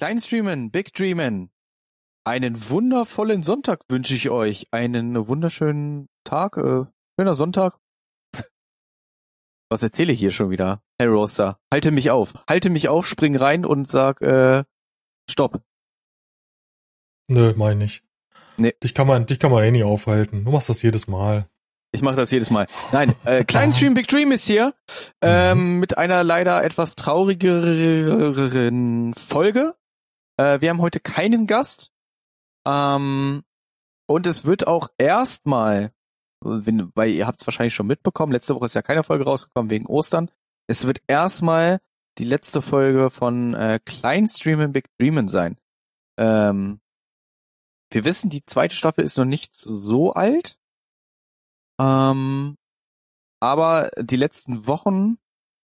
Klein Streamen, Big Dreamen. Einen wundervollen Sonntag wünsche ich euch. Einen wunderschönen Tag, äh, schöner Sonntag. Was erzähle ich hier schon wieder? Herr Roaster, halte mich auf. Halte mich auf, spring rein und sag, äh, stopp. Nö, meine ich. Nee. Dich kann man, dich kann man eh nicht aufhalten. Du machst das jedes Mal. Ich mache das jedes Mal. Nein, äh, Klein Stream Big Dream ist hier ähm, mit einer leider etwas traurigeren Folge. Äh, wir haben heute keinen Gast. Ähm, und es wird auch erstmal, weil ihr habt es wahrscheinlich schon mitbekommen, letzte Woche ist ja keine Folge rausgekommen wegen Ostern. Es wird erstmal die letzte Folge von äh, Klein Streamen Big Dreamen sein. Ähm, wir wissen, die zweite Staffel ist noch nicht so alt. Ähm, aber die letzten Wochen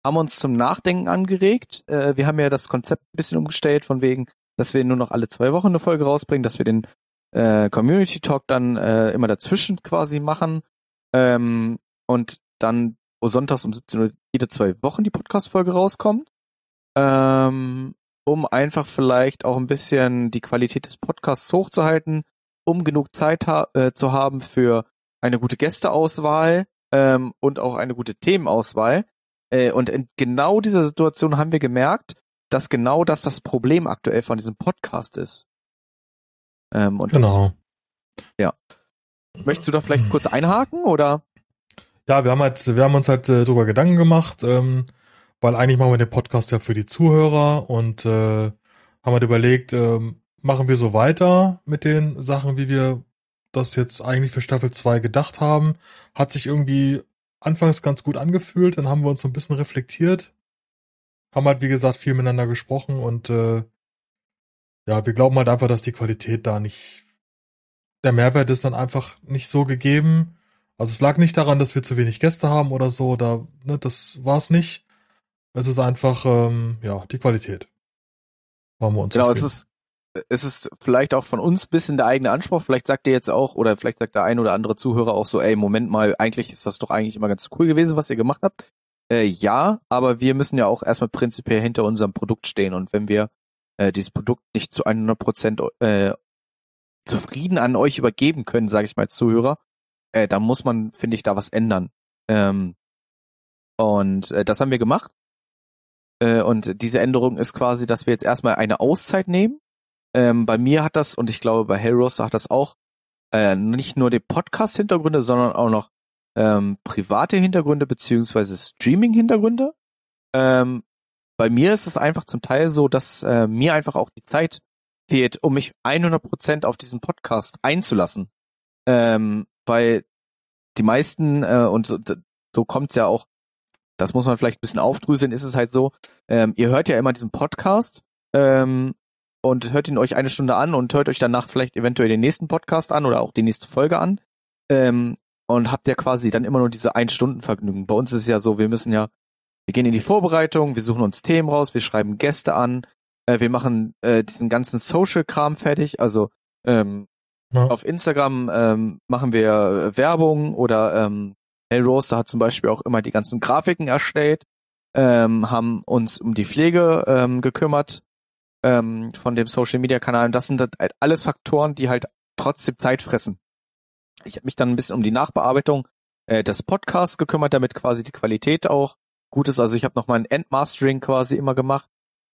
haben uns zum Nachdenken angeregt. Äh, wir haben ja das Konzept ein bisschen umgestellt, von wegen, dass wir nur noch alle zwei Wochen eine Folge rausbringen, dass wir den äh, Community Talk dann äh, immer dazwischen quasi machen ähm, und dann sonntags um 17 Uhr jede zwei Wochen die Podcast-Folge rauskommt, ähm, um einfach vielleicht auch ein bisschen die Qualität des Podcasts hochzuhalten, um genug Zeit ha äh, zu haben für eine gute Gästeauswahl ähm, und auch eine gute Themenauswahl. Äh, und in genau dieser Situation haben wir gemerkt, dass genau das das Problem aktuell von diesem Podcast ist. Ähm, und Genau. ja. Möchtest du da vielleicht kurz einhaken oder? Ja, wir haben halt, wir haben uns halt äh, darüber Gedanken gemacht, ähm, weil eigentlich machen wir den Podcast ja für die Zuhörer und äh, haben halt überlegt, ähm, machen wir so weiter mit den Sachen, wie wir das jetzt eigentlich für Staffel 2 gedacht haben. Hat sich irgendwie anfangs ganz gut angefühlt, dann haben wir uns so ein bisschen reflektiert, haben halt, wie gesagt, viel miteinander gesprochen und äh, ja, wir glauben halt einfach, dass die Qualität da nicht, der Mehrwert ist dann einfach nicht so gegeben. Also es lag nicht daran, dass wir zu wenig Gäste haben oder so, da, ne, das war's nicht. Es ist einfach, ähm, ja, die Qualität. Waren wir uns Genau, es ist, es ist vielleicht auch von uns ein bisschen der eigene Anspruch. Vielleicht sagt ihr jetzt auch, oder vielleicht sagt der ein oder andere Zuhörer auch so, ey, Moment mal, eigentlich ist das doch eigentlich immer ganz cool gewesen, was ihr gemacht habt. Äh, ja, aber wir müssen ja auch erstmal prinzipiell hinter unserem Produkt stehen. Und wenn wir äh, dieses Produkt nicht zu 100 Prozent äh, zufrieden an euch übergeben können, sage ich mal Zuhörer, äh, dann muss man, finde ich, da was ändern. Ähm, und äh, das haben wir gemacht. Äh, und diese Änderung ist quasi, dass wir jetzt erstmal eine Auszeit nehmen. Ähm, bei mir hat das, und ich glaube bei Hellrose hat das auch, äh, nicht nur die Podcast-Hintergründe, sondern auch noch ähm, private Hintergründe beziehungsweise Streaming-Hintergründe. Ähm, bei mir ist es einfach zum Teil so, dass äh, mir einfach auch die Zeit fehlt, um mich 100% auf diesen Podcast einzulassen. Ähm, weil die meisten, äh, und so, so kommt's ja auch, das muss man vielleicht ein bisschen aufdröseln, ist es halt so, ähm, ihr hört ja immer diesen Podcast ähm, und hört ihn euch eine Stunde an und hört euch danach vielleicht eventuell den nächsten Podcast an oder auch die nächste Folge an ähm, und habt ja quasi dann immer nur diese Ein-Stunden-Vergnügen. Bei uns ist es ja so, wir müssen ja, wir gehen in die Vorbereitung, wir suchen uns Themen raus, wir schreiben Gäste an, äh, wir machen äh, diesen ganzen Social-Kram fertig, also ähm, Ja. auf Instagram ähm, machen wir äh, Werbung oder ähm, Hell Roaster hat zum Beispiel auch immer die ganzen Grafiken erstellt, ähm, haben uns um die Pflege ähm, gekümmert ähm, von dem Social Media Kanal. Und das sind halt alles Faktoren, die halt trotzdem Zeit fressen. Ich habe mich dann ein bisschen um die Nachbearbeitung äh, des Podcasts gekümmert, damit quasi die Qualität auch gut ist. Also ich habe noch mal ein Endmastering quasi immer gemacht,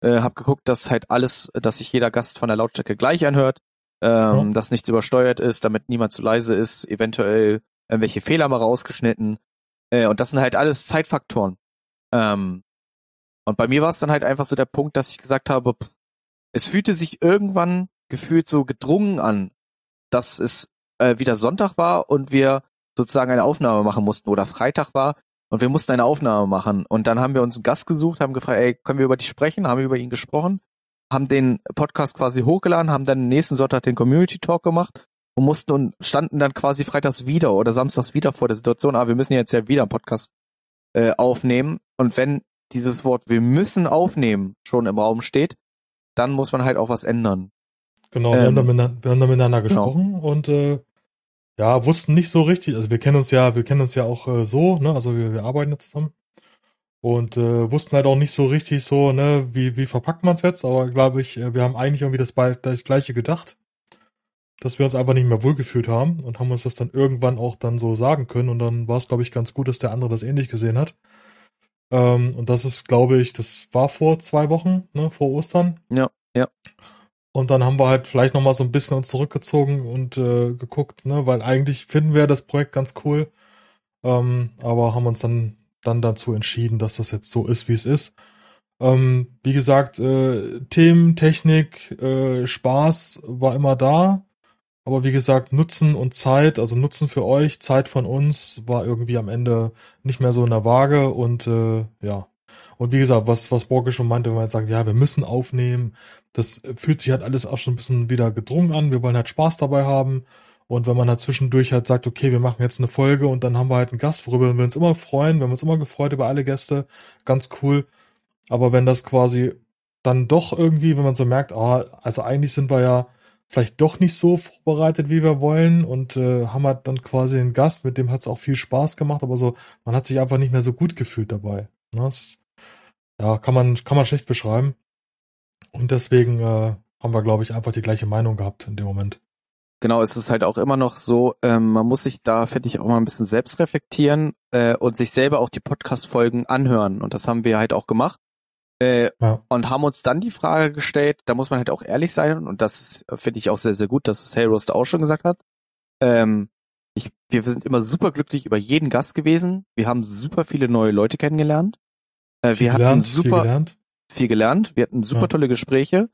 äh, habe geguckt, dass halt alles, dass sich jeder Gast von der Lautstärke gleich anhört, ähm, Ja. dass nichts übersteuert ist, damit niemand zu leise ist, eventuell irgendwelche Fehler mal rausgeschnitten. Äh, und das sind halt alles Zeitfaktoren. Ähm, und bei mir war es dann halt einfach so der Punkt, dass ich gesagt habe, pff, es fühlte sich irgendwann gefühlt so gedrungen an, dass es äh, wieder Sonntag war und wir sozusagen eine Aufnahme machen mussten oder Freitag war und wir mussten eine Aufnahme machen. Und dann haben wir uns einen Gast gesucht, haben gefragt, ey, können wir über dich sprechen? Haben wir über ihn gesprochen, haben den Podcast quasi hochgeladen, haben dann nächsten Sonntag den Community Talk gemacht und mussten und standen dann quasi freitags wieder oder samstags wieder vor der Situation, ah, wir müssen jetzt ja wieder einen Podcast äh, aufnehmen. Und wenn dieses Wort wir müssen aufnehmen schon im Raum steht, dann muss man halt auch was ändern. Genau, wir, Ähm, haben da miteinander, wir haben da miteinander genau. gesprochen und äh, ja, wussten nicht so richtig, also wir kennen uns ja, wir kennen uns ja auch äh, so, ne, also wir, wir arbeiten ja zusammen. und äh, wussten halt auch nicht so richtig so, ne, wie, wie verpackt man es jetzt, aber glaube ich, äh, wir haben eigentlich irgendwie das, das gleiche gedacht, dass wir uns einfach nicht mehr wohlgefühlt haben und haben uns das dann irgendwann auch dann so sagen können und dann war es, glaube ich, ganz gut, dass der andere das ähnlich gesehen hat. Ähm, und das ist, glaube ich, das war vor zwei Wochen, ne, vor Ostern. Ja, ja. Und dann haben wir halt vielleicht nochmal so ein bisschen uns zurückgezogen und äh, geguckt, ne, weil eigentlich finden wir das Projekt ganz cool, ähm, aber haben uns dann dann dazu entschieden, dass das jetzt so ist, wie es ist. Ähm, wie gesagt, äh, Themen, Technik, äh, Spaß war immer da. Aber wie gesagt, Nutzen und Zeit, also Nutzen für euch, Zeit von uns, war irgendwie am Ende nicht mehr so in der Waage und äh, ja. Und wie gesagt, was, was Borge schon meinte, wenn man jetzt sagt, ja, wir müssen aufnehmen, das fühlt sich halt alles auch schon ein bisschen wieder gedrungen an. Wir wollen halt Spaß dabei haben. Und wenn man halt zwischendurch halt sagt, okay, wir machen jetzt eine Folge und dann haben wir halt einen Gast, worüber wir uns immer freuen, wir haben uns immer gefreut über alle Gäste, ganz cool. Aber wenn das quasi dann doch irgendwie, wenn man so merkt, ah, also eigentlich sind wir ja vielleicht doch nicht so vorbereitet, wie wir wollen und äh, haben halt dann quasi einen Gast, mit dem hat es auch viel Spaß gemacht, aber so, man hat sich einfach nicht mehr so gut gefühlt dabei. Ne? Ja, kann man, kann man schlecht beschreiben. Und deswegen äh, haben wir, glaube ich, einfach die gleiche Meinung gehabt in dem Moment. Genau, es ist halt auch immer noch so, ähm, man muss sich da, finde ich, auch mal ein bisschen selbst reflektieren äh, und sich selber auch die Podcast-Folgen anhören. Und das haben wir halt auch gemacht. Äh, ja. Und haben uns dann die Frage gestellt, da muss man halt auch ehrlich sein, und das finde ich auch sehr, sehr gut, dass es Hey Roast auch schon gesagt hat. Ähm, ich, wir sind immer super glücklich über jeden Gast gewesen. Wir haben super viele neue Leute kennengelernt. Äh, wir hatten super viel gelernt. viel gelernt. Wir hatten super ja. tolle Gespräche.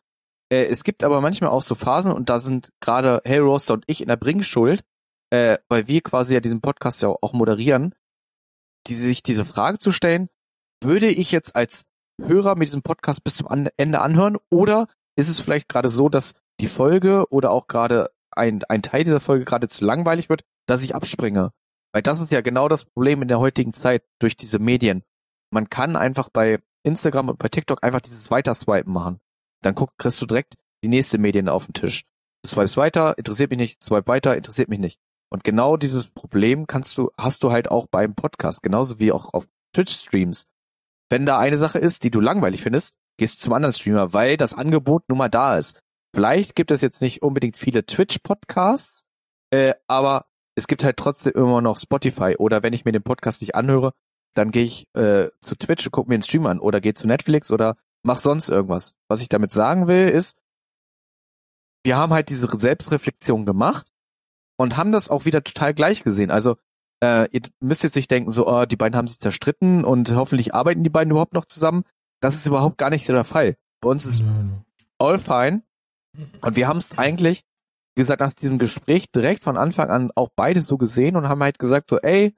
Äh, es gibt aber manchmal auch so Phasen, und da sind gerade Hey Roaster und ich in der Bringschuld, äh, weil wir quasi ja diesen Podcast ja auch moderieren, die sich diese Frage zu stellen, würde ich jetzt als Hörer mir diesen Podcast bis zum Ende anhören oder ist es vielleicht gerade so, dass die Folge oder auch gerade ein, ein Teil dieser Folge gerade zu langweilig wird, dass ich abspringe? Weil das ist ja genau das Problem in der heutigen Zeit durch diese Medien. Man kann einfach bei Instagram und bei TikTok einfach dieses Weiterswipen machen. Dann guck, kriegst du direkt die nächste Medien auf den Tisch. Du swipes weiter, interessiert mich nicht, swipe weiter, interessiert mich nicht. Und genau dieses Problem kannst du, hast du halt auch beim Podcast, genauso wie auch auf Twitch-Streams. Wenn da eine Sache ist, die du langweilig findest, gehst du zum anderen Streamer, weil das Angebot nun mal da ist. Vielleicht gibt es jetzt nicht unbedingt viele Twitch-Podcasts, äh, aber es gibt halt trotzdem immer noch Spotify oder wenn ich mir den Podcast nicht anhöre, dann gehe ich äh, zu Twitch und gucke mir den Stream an oder gehe zu Netflix oder mach sonst irgendwas. Was ich damit sagen will, ist, wir haben halt diese Selbstreflexion gemacht und haben das auch wieder total gleich gesehen. Also äh, ihr müsst jetzt nicht denken, so, oh, die beiden haben sich zerstritten und hoffentlich arbeiten die beiden überhaupt noch zusammen. Das ist überhaupt gar nicht so der Fall. Bei uns ist all fine. Und wir haben es eigentlich, wie gesagt, nach diesem Gespräch direkt von Anfang an auch beide so gesehen und haben halt gesagt, so, ey,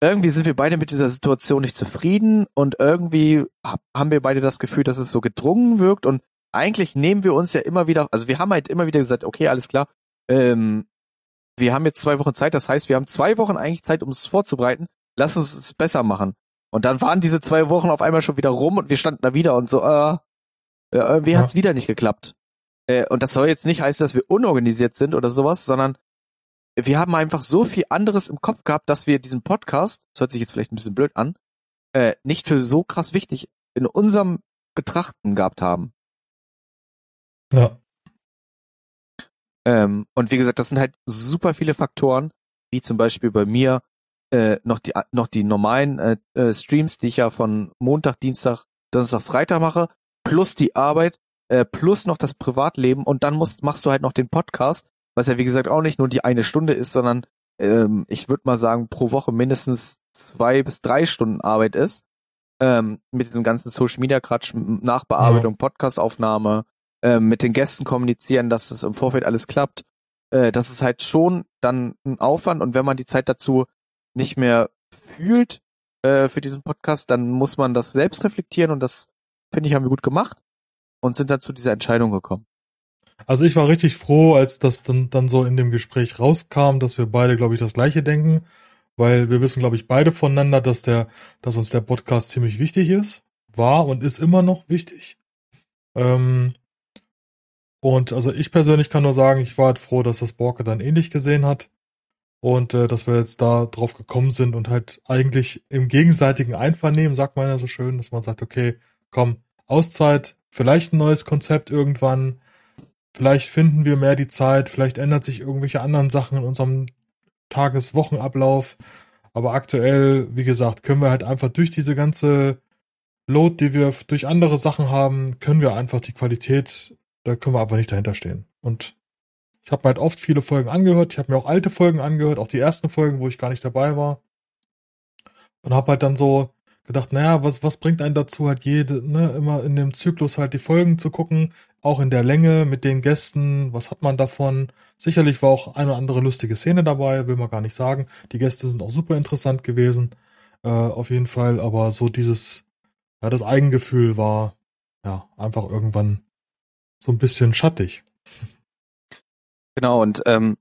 irgendwie sind wir beide mit dieser Situation nicht zufrieden und irgendwie haben wir beide das Gefühl, dass es so gedrungen wirkt und eigentlich nehmen wir uns ja immer wieder, also wir haben halt immer wieder gesagt, okay, alles klar, ähm, wir haben jetzt zwei Wochen Zeit, das heißt, wir haben zwei Wochen eigentlich Zeit, um es vorzubereiten. Lass uns es besser machen. Und dann waren diese zwei Wochen auf einmal schon wieder rum und wir standen da wieder und so, äh, irgendwie ja. hat's wieder nicht geklappt. Äh, und das soll jetzt nicht heißen, dass wir unorganisiert sind oder sowas, sondern wir haben einfach so viel anderes im Kopf gehabt, dass wir diesen Podcast, das hört sich jetzt vielleicht ein bisschen blöd an, äh, nicht für so krass wichtig in unserem Betrachten gehabt haben. Ja. Ähm, und wie gesagt, das sind halt super viele Faktoren, wie zum Beispiel bei mir äh, noch die noch die normalen äh, äh, Streams, die ich ja von Montag, Dienstag, Donnerstag, Freitag mache, plus die Arbeit, äh, plus noch das Privatleben und dann musst, machst du halt noch den Podcast, was ja wie gesagt auch nicht nur die eine Stunde ist, sondern ähm, ich würde mal sagen pro Woche mindestens zwei bis drei Stunden Arbeit ist ähm, mit diesem ganzen Social Media Kratsch, Nachbearbeitung, ja. Podcastaufnahme, äh, mit den Gästen kommunizieren, dass das im Vorfeld alles klappt. Äh, das ist halt schon dann ein Aufwand und wenn man die Zeit dazu nicht mehr fühlt äh, für diesen Podcast, dann muss man das selbst reflektieren und das finde ich haben wir gut gemacht und sind dann zu dieser Entscheidung gekommen. Also ich war richtig froh, als das dann, dann so in dem Gespräch rauskam, dass wir beide, glaube ich, das gleiche denken, weil wir wissen, glaube ich, beide voneinander, dass der, dass uns der Podcast ziemlich wichtig ist, war und ist immer noch wichtig. Ähm, und also ich persönlich kann nur sagen, ich war halt froh, dass das Borke dann ähnlich gesehen hat. Und äh, dass wir jetzt da drauf gekommen sind und halt eigentlich im gegenseitigen Einvernehmen, sagt man ja so schön, dass man sagt, okay, komm, Auszeit, vielleicht ein neues Konzept irgendwann, vielleicht finden wir mehr die Zeit, vielleicht ändert sich irgendwelche anderen Sachen in unserem Tageswochenablauf. Aber aktuell, wie gesagt, können wir halt einfach durch diese ganze Load, die wir durch andere Sachen haben, können wir einfach die Qualität, da können wir einfach nicht dahinter stehen. Und ich habe halt oft viele Folgen angehört. Ich habe mir auch alte Folgen angehört, auch die ersten Folgen, wo ich gar nicht dabei war. Und habe halt dann so gedacht, naja, was, was bringt einen dazu, halt jede, ne, immer in dem Zyklus halt die Folgen zu gucken, auch in der Länge mit den Gästen, was hat man davon? Sicherlich war auch eine oder andere lustige Szene dabei, will man gar nicht sagen. Die Gäste sind auch super interessant gewesen, äh, auf jeden Fall, aber so dieses, ja, das Eigengefühl war, ja, einfach irgendwann so ein bisschen schattig. Genau, und ähm,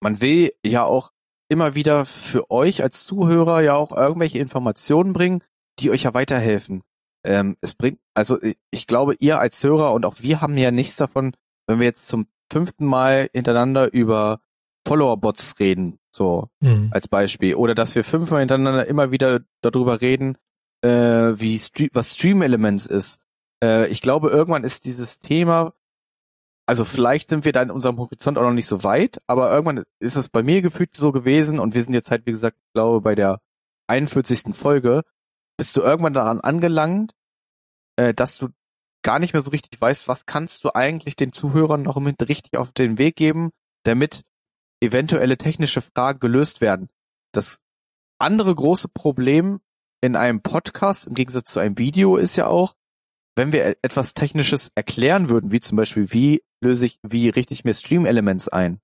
man will ja auch immer wieder für euch als Zuhörer ja auch irgendwelche Informationen bringen, die euch ja weiterhelfen. Ähm, es bringt, also ich glaube, ihr als Hörer und auch wir haben ja nichts davon, wenn wir jetzt zum fünften Mal hintereinander über Follower-Bots reden, so mhm. als Beispiel. Oder dass wir fünfmal hintereinander immer wieder darüber reden, äh, wie Stream, was Stream Elements ist. Äh, ich glaube, irgendwann ist dieses Thema also vielleicht sind wir da in unserem Horizont auch noch nicht so weit, aber irgendwann ist es bei mir gefühlt so gewesen und wir sind jetzt halt, wie gesagt, glaube, bei der 41. Folge, bist du irgendwann daran angelangt, äh, dass du gar nicht mehr so richtig weißt, was kannst du eigentlich den Zuhörern noch mit richtig auf den Weg geben, damit eventuelle technische Fragen gelöst werden. Das andere große Problem in einem Podcast im Gegensatz zu einem Video ist ja auch, wenn wir etwas Technisches erklären würden, wie zum Beispiel, wie löse ich, wie richte ich mir Stream Elements ein?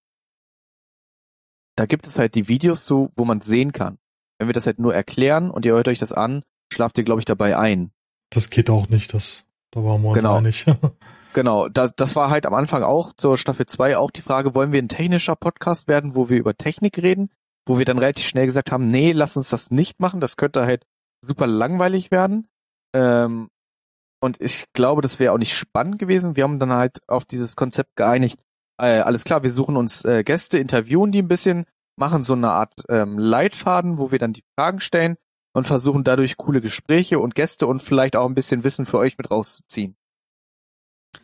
Da gibt es halt die Videos so, wo man sehen kann. Wenn wir das halt nur erklären und ihr hört euch das an, schlaft ihr, glaube ich, dabei ein. Das geht auch nicht, das, da waren wir uns genau. einig. genau, da, das war halt am Anfang auch zur Staffel 2 auch die Frage, wollen wir ein technischer Podcast werden, wo wir über Technik reden? Wo wir dann relativ schnell gesagt haben, nee, lass uns das nicht machen, das könnte halt super langweilig werden. Ähm, und ich glaube, das wäre auch nicht spannend gewesen. Wir haben dann halt auf dieses Konzept geeinigt. Äh, alles klar, wir suchen uns äh, Gäste, interviewen die ein bisschen, machen so eine Art ähm, Leitfaden, wo wir dann die Fragen stellen und versuchen dadurch coole Gespräche und Gäste und vielleicht auch ein bisschen Wissen für euch mit rauszuziehen.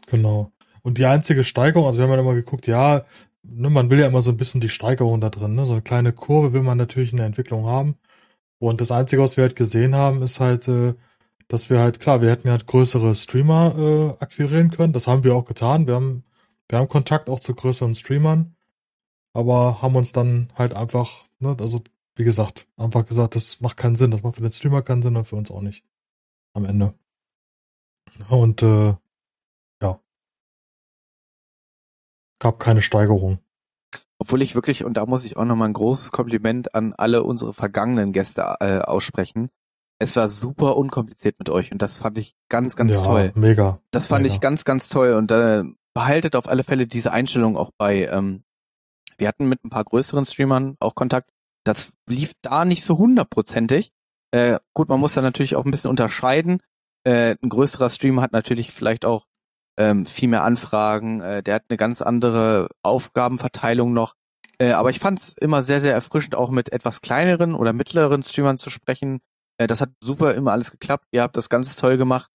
Genau. Und die einzige Steigerung, also wir haben ja immer geguckt, ja, ne, man will ja immer so ein bisschen die Steigerung da drin, ne? So eine kleine Kurve will man natürlich in der Entwicklung haben. Und das Einzige, was wir halt gesehen haben, ist halt, äh, dass wir halt, klar, wir hätten halt größere Streamer äh, akquirieren können. Das haben wir auch getan. Wir haben, wir haben Kontakt auch zu größeren Streamern, aber haben uns dann halt einfach, ne, also wie gesagt, einfach gesagt, das macht keinen Sinn. Das macht für den Streamer keinen Sinn und für uns auch nicht. Am Ende. Und äh, ja. Gab keine Steigerung. Obwohl ich wirklich, und da muss ich auch nochmal ein großes Kompliment an alle unsere vergangenen Gäste äh, aussprechen es war super unkompliziert mit euch und das fand ich ganz, ganz ja, toll. Mega. Das fand mega. ich ganz, ganz toll und äh, behaltet auf alle Fälle diese Einstellung auch bei. Ähm, wir hatten mit ein paar größeren Streamern auch Kontakt. Das lief da nicht so hundertprozentig. Äh, gut, man muss da natürlich auch ein bisschen unterscheiden. Äh, ein größerer Streamer hat natürlich vielleicht auch ähm, viel mehr Anfragen. Äh, der hat eine ganz andere Aufgabenverteilung noch. Äh, aber ich fand es immer sehr, sehr erfrischend, auch mit etwas kleineren oder mittleren Streamern zu sprechen, äh, das hat super immer alles geklappt. Ihr habt das ganz toll gemacht.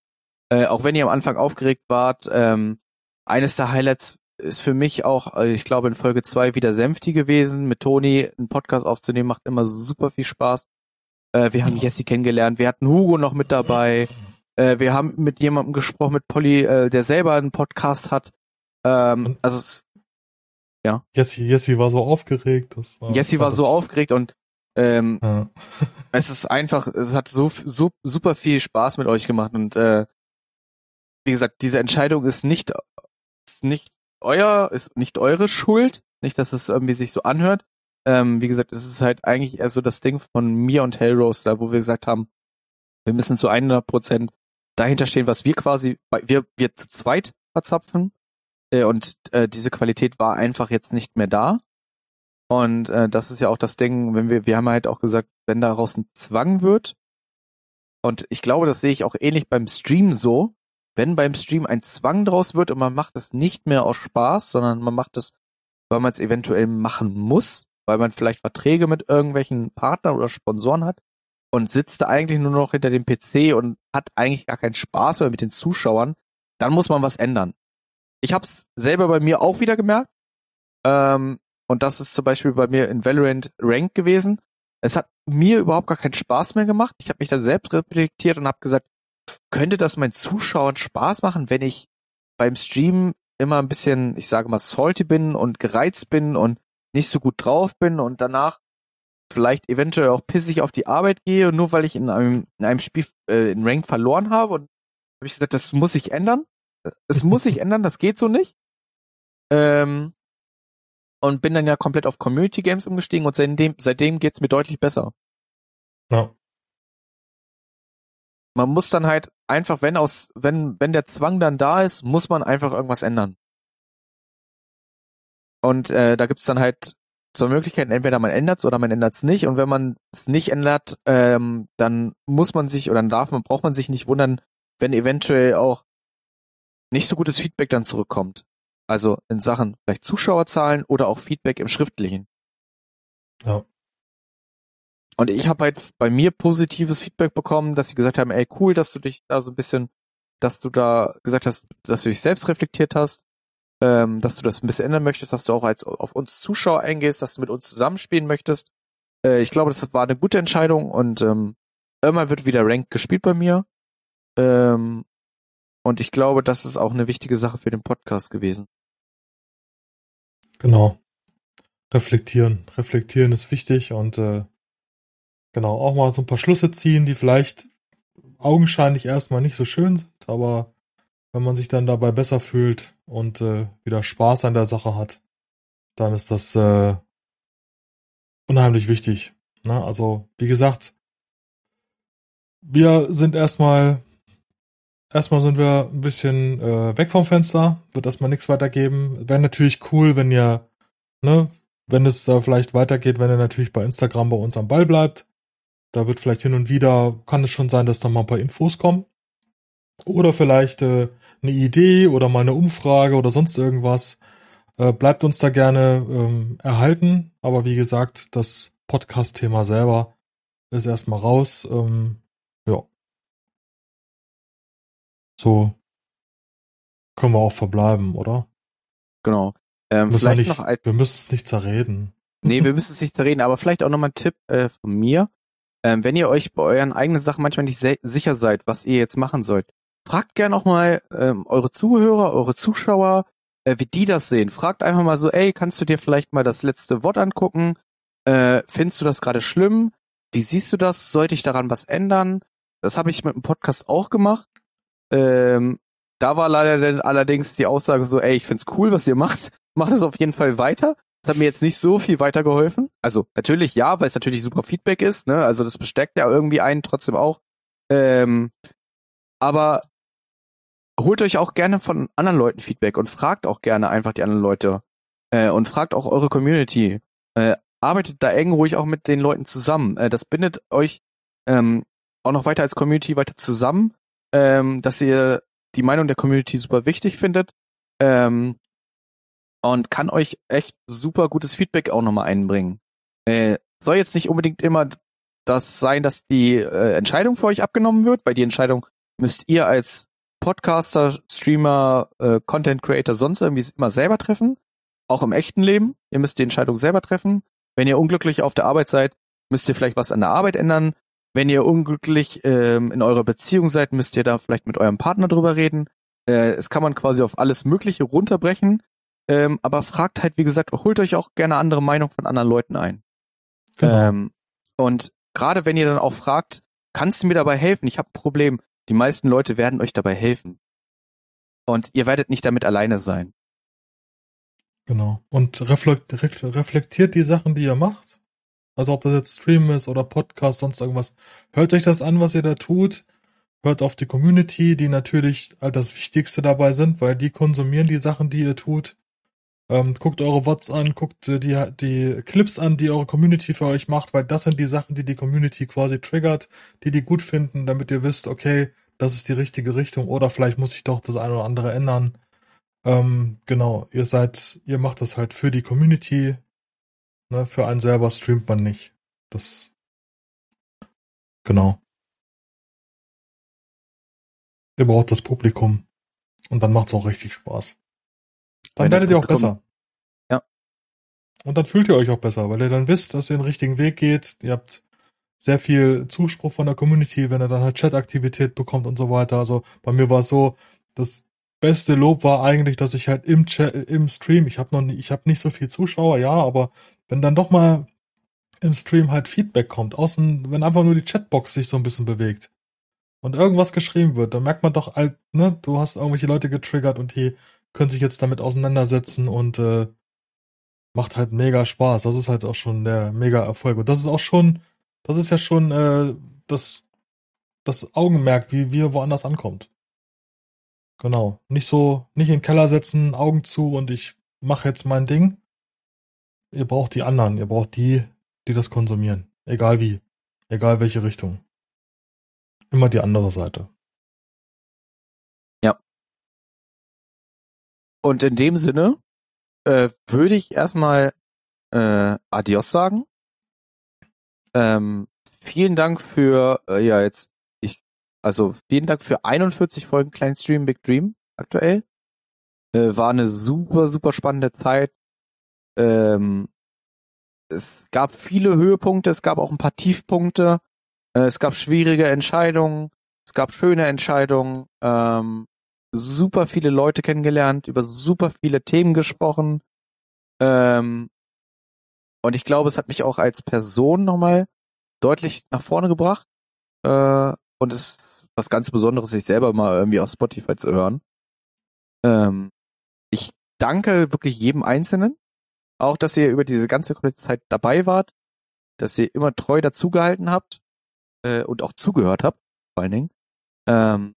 Äh, auch wenn ihr am Anfang aufgeregt wart, ähm, eines der Highlights ist für mich auch, äh, ich glaube, in Folge zwei wieder Senfti gewesen. Mit Toni einen Podcast aufzunehmen, macht immer super viel Spaß. Äh, wir haben Jessie kennengelernt. Wir hatten Hugo noch mit dabei. Äh, wir haben mit jemandem gesprochen, mit Polly, äh, der selber einen Podcast hat. Ähm, also es, ja. Jessie, Jessie war so aufgeregt. Das war, Jessie war so aufgeregt und ähm, ja. es ist einfach, es hat so, so super viel Spaß mit euch gemacht und äh, wie gesagt, diese Entscheidung ist nicht ist nicht euer, ist nicht eure Schuld, nicht, dass es irgendwie sich so anhört. Ähm, wie gesagt, es ist halt eigentlich eher so das Ding von mir und Hellrose, da wo wir gesagt haben, wir müssen zu 100 Prozent dahinter stehen, was wir quasi, wir wir zu zweit verzapfen äh, und äh, diese Qualität war einfach jetzt nicht mehr da. Und äh, das ist ja auch das Ding, wenn wir, wir haben halt auch gesagt, wenn daraus ein Zwang wird, und ich glaube, das sehe ich auch ähnlich beim Stream so, wenn beim Stream ein Zwang draus wird und man macht es nicht mehr aus Spaß, sondern man macht es, weil man es eventuell machen muss, weil man vielleicht Verträge mit irgendwelchen Partnern oder Sponsoren hat und sitzt da eigentlich nur noch hinter dem PC und hat eigentlich gar keinen Spaß mehr mit den Zuschauern, dann muss man was ändern. Ich habe es selber bei mir auch wieder gemerkt. Ähm, und das ist zum Beispiel bei mir in Valorant Rank gewesen. Es hat mir überhaupt gar keinen Spaß mehr gemacht. Ich habe mich da selbst reflektiert und habe gesagt, könnte das meinen Zuschauern Spaß machen, wenn ich beim Stream immer ein bisschen, ich sage mal, salty bin und gereizt bin und nicht so gut drauf bin und danach vielleicht eventuell auch pissig auf die Arbeit gehe, nur weil ich in einem, in einem Spiel äh, in Rank verloren habe. Und habe ich gesagt, das muss sich ändern. Es muss sich ändern, das geht so nicht. Ähm, und bin dann ja komplett auf Community Games umgestiegen und seitdem, seitdem geht's mir deutlich besser. Ja. Man muss dann halt einfach, wenn aus, wenn, wenn der Zwang dann da ist, muss man einfach irgendwas ändern. Und äh, da gibt's dann halt zwei Möglichkeiten, entweder man ändert's oder man ändert's nicht. Und wenn man es nicht ändert, ähm, dann muss man sich oder dann darf man, braucht man sich nicht wundern, wenn eventuell auch nicht so gutes Feedback dann zurückkommt. Also in Sachen vielleicht Zuschauerzahlen oder auch Feedback im Schriftlichen. Ja. Und ich habe halt bei mir positives Feedback bekommen, dass sie gesagt haben, ey, cool, dass du dich da so ein bisschen, dass du da gesagt hast, dass du dich selbst reflektiert hast, ähm, dass du das ein bisschen ändern möchtest, dass du auch als auf uns Zuschauer eingehst, dass du mit uns zusammenspielen möchtest. Äh, ich glaube, das war eine gute Entscheidung und ähm, irgendwann wird wieder Rank gespielt bei mir. Ähm, und ich glaube, das ist auch eine wichtige Sache für den Podcast gewesen. Genau. Reflektieren. Reflektieren ist wichtig und äh, genau, auch mal so ein paar Schlüsse ziehen, die vielleicht augenscheinlich erstmal nicht so schön sind, aber wenn man sich dann dabei besser fühlt und äh, wieder Spaß an der Sache hat, dann ist das äh, unheimlich wichtig. Ne? Also, wie gesagt, wir sind erstmal, erstmal sind wir ein bisschen äh, weg vom Fenster, wird erstmal nichts weitergeben. Wäre natürlich cool, wenn ihr, ne, wenn es da vielleicht weitergeht, wenn ihr natürlich bei Instagram bei uns am Ball bleibt. Da wird vielleicht hin und wieder, kann es schon sein, dass da mal ein paar Infos kommen. Oder vielleicht äh, eine Idee oder mal eine Umfrage oder sonst irgendwas. Äh, bleibt uns da gerne ähm, erhalten. Aber wie gesagt, das Podcast-Thema selber ist erstmal raus. Ähm, ja. So können wir auch verbleiben, oder? Genau. Ähm, wir, vielleicht nicht, noch wir müssen es nicht zerreden. Nee, wir müssen es nicht zerreden, aber vielleicht auch nochmal ein Tipp äh, von mir. Ähm, wenn ihr euch bei euren eigenen Sachen manchmal nicht sicher seid, was ihr jetzt machen sollt, fragt gerne auch mal ähm, eure Zuhörer, eure Zuschauer, äh, wie die das sehen. Fragt einfach mal so, ey, kannst du dir vielleicht mal das letzte Wort angucken? Äh, findest du das gerade schlimm? Wie siehst du das? Sollte ich daran was ändern? Das habe ich mit dem Podcast auch gemacht. Ähm, da war leider dann allerdings die Aussage so, ey, ich find's cool, was ihr macht. Macht es auf jeden Fall weiter. Das hat mir jetzt nicht so viel weitergeholfen. Also natürlich ja, weil es natürlich super Feedback ist, ne? Also das besteckt ja irgendwie einen trotzdem auch. Ähm, aber holt euch auch gerne von anderen Leuten Feedback und fragt auch gerne einfach die anderen Leute äh, und fragt auch eure Community. Äh, arbeitet da eng ruhig auch mit den Leuten zusammen. Äh, das bindet euch ähm, auch noch weiter als Community weiter zusammen, ähm, dass ihr die Meinung der Community super wichtig findet. Ähm, und kann euch echt super gutes Feedback auch nochmal einbringen. Äh, soll jetzt nicht unbedingt immer das sein, dass die äh, Entscheidung für euch abgenommen wird, weil die Entscheidung müsst ihr als Podcaster, Streamer, äh, Content Creator sonst irgendwie immer selber treffen. Auch im echten Leben. Ihr müsst die Entscheidung selber treffen. Wenn ihr unglücklich auf der Arbeit seid, müsst ihr vielleicht was an der Arbeit ändern. Wenn ihr unglücklich ähm, in eurer Beziehung seid, müsst ihr da vielleicht mit eurem Partner drüber reden. Äh, es kann man quasi auf alles Mögliche runterbrechen. Ähm, aber fragt halt, wie gesagt, holt euch auch gerne andere Meinung von anderen Leuten ein. Genau. Ähm, und gerade wenn ihr dann auch fragt, kannst du mir dabei helfen? Ich habe ein Problem. Die meisten Leute werden euch dabei helfen. Und ihr werdet nicht damit alleine sein. Genau. Und reflektiert die Sachen, die ihr macht. Also ob das jetzt Stream ist oder Podcast, sonst irgendwas. Hört euch das an, was ihr da tut. Hört auf die Community, die natürlich all das Wichtigste dabei sind, weil die konsumieren die Sachen, die ihr tut. Ähm, guckt eure Wots an, guckt äh, die, die Clips an, die eure Community für euch macht, weil das sind die Sachen, die die Community quasi triggert, die die gut finden, damit ihr wisst, okay, das ist die richtige Richtung oder vielleicht muss ich doch das eine oder andere ändern. Ähm, genau, ihr seid, ihr macht das halt für die Community. Ne, für einen selber streamt man nicht. Das genau. Ihr braucht das Publikum. Und dann macht's auch richtig Spaß. Dann werdet ihr auch besser. Ja. Und dann fühlt ihr euch auch besser, weil ihr dann wisst, dass ihr den richtigen Weg geht. Ihr habt sehr viel Zuspruch von der Community, wenn ihr dann halt Chat-Aktivität bekommt und so weiter. Also bei mir war es so, das beste Lob war eigentlich, dass ich halt im Chat, im Stream, ich habe noch nie, ich habe nicht so viel Zuschauer, ja, aber wenn dann doch mal im Stream halt Feedback kommt, außen, wenn einfach nur die Chatbox sich so ein bisschen bewegt und irgendwas geschrieben wird, dann merkt man doch halt, ne, du hast irgendwelche Leute getriggert und die können sich jetzt damit auseinandersetzen und äh, macht halt mega Spaß. Das ist halt auch schon der mega Erfolg. Und das ist auch schon, das ist ja schon äh, das, das Augenmerk, wie wir woanders ankommt. Genau. Nicht so, nicht in den Keller setzen, Augen zu und ich mache jetzt mein Ding. Ihr braucht die anderen, ihr braucht die, die das konsumieren. Egal wie. Egal welche Richtung. Immer die andere Seite. Und in dem Sinne äh, würde ich erstmal äh, Adios sagen. Ähm, vielen Dank für, äh, ja jetzt, ich, also vielen Dank für 41 Folgen Klein Stream Big Dream aktuell. Äh, war eine super, super spannende Zeit. Ähm, es gab viele Höhepunkte, es gab auch ein paar Tiefpunkte. Äh, es gab schwierige Entscheidungen, es gab schöne Entscheidungen. Ähm, super viele Leute kennengelernt, über super viele Themen gesprochen. Ähm, und ich glaube, es hat mich auch als Person nochmal deutlich nach vorne gebracht. Äh, und es ist was ganz Besonderes, sich selber mal irgendwie auf Spotify zu hören. Ähm, ich danke wirklich jedem Einzelnen. Auch, dass ihr über diese ganze Zeit dabei wart, dass ihr immer treu dazugehalten habt äh, und auch zugehört habt, vor allen Dingen. Ähm,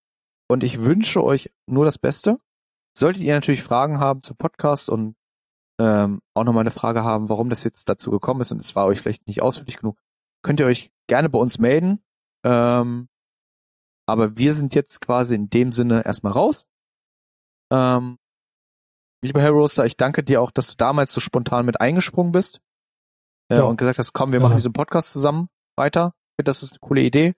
und ich wünsche euch nur das Beste. Solltet ihr natürlich Fragen haben zum Podcast und ähm, auch nochmal eine Frage haben, warum das jetzt dazu gekommen ist und es war euch vielleicht nicht ausführlich genug, könnt ihr euch gerne bei uns melden. Ähm, aber wir sind jetzt quasi in dem Sinne erstmal raus. Ähm, lieber Herr Roaster, ich danke dir auch, dass du damals so spontan mit eingesprungen bist äh, Ja. und gesagt hast, komm, wir Gerne. machen diesen Podcast zusammen weiter. Ich finde, Das ist eine coole Idee.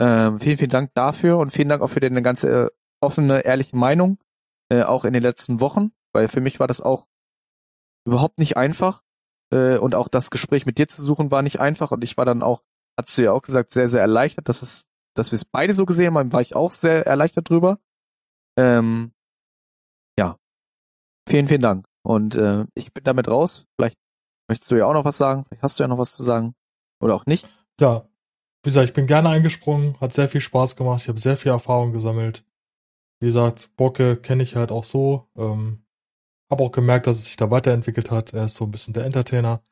Ähm, vielen, vielen Dank dafür und vielen Dank auch für deine ganze äh, offene, ehrliche Meinung, äh, auch in den letzten Wochen, weil für mich war das auch überhaupt nicht einfach äh, und auch das Gespräch mit dir zu suchen war nicht einfach und ich war dann auch, hast du ja auch gesagt, sehr, sehr erleichtert, dass es, dass wir es beide so gesehen haben, war ich auch sehr erleichtert drüber. Ähm, ja, vielen, vielen Dank und äh, ich bin damit raus. Vielleicht möchtest du ja auch noch was sagen, vielleicht hast du ja noch was zu sagen oder auch nicht. Ja, wie gesagt, ich bin gerne eingesprungen, hat sehr viel Spaß gemacht, ich habe sehr viel Erfahrung gesammelt. Wie gesagt, Bocke kenne ich halt auch so. Ähm, habe auch gemerkt, dass es sich da weiterentwickelt hat. Er ist so ein bisschen der Entertainer.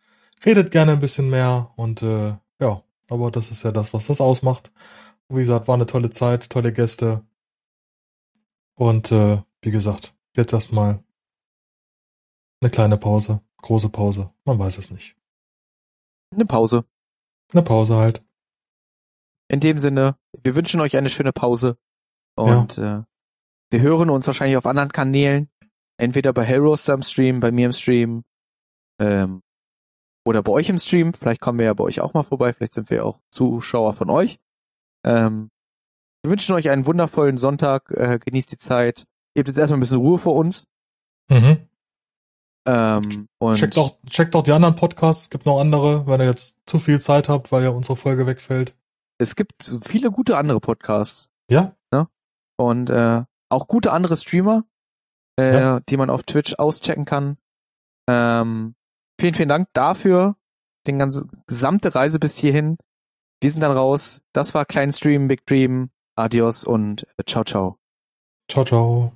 Redet gerne ein bisschen mehr und äh, ja, aber das ist ja das, was das ausmacht. Wie gesagt, war eine tolle Zeit, tolle Gäste. Und äh, wie gesagt, jetzt erstmal eine kleine Pause, große Pause, man weiß es nicht. Eine Pause. Eine Pause halt. In dem Sinne, wir wünschen euch eine schöne Pause und äh, wir hören uns wahrscheinlich auf anderen Kanälen, entweder bei Hellroaster im Stream, bei mir im Stream ähm, oder bei euch im Stream. Vielleicht kommen wir ja bei euch auch mal vorbei, vielleicht sind wir auch Zuschauer von euch. Ähm, wir wünschen euch einen wundervollen Sonntag, äh, genießt die Zeit. Habt jetzt erstmal ein bisschen Ruhe vor uns. Mhm. Ähm, und Checkt auch, checkt auch die anderen Podcasts. Es gibt noch andere, wenn ihr jetzt zu viel Zeit habt, weil ja unsere Folge wegfällt. es gibt viele gute andere Podcasts. Ja, und äh, auch gute andere Streamer, äh, Ja. die man auf Twitch auschecken kann. Ähm, vielen, vielen Dank dafür, den ganze gesamte Reise bis hierhin. Wir sind dann raus. Das war Klein Stream, Big Dream. Adios und ciao, ciao. ciao, ciao.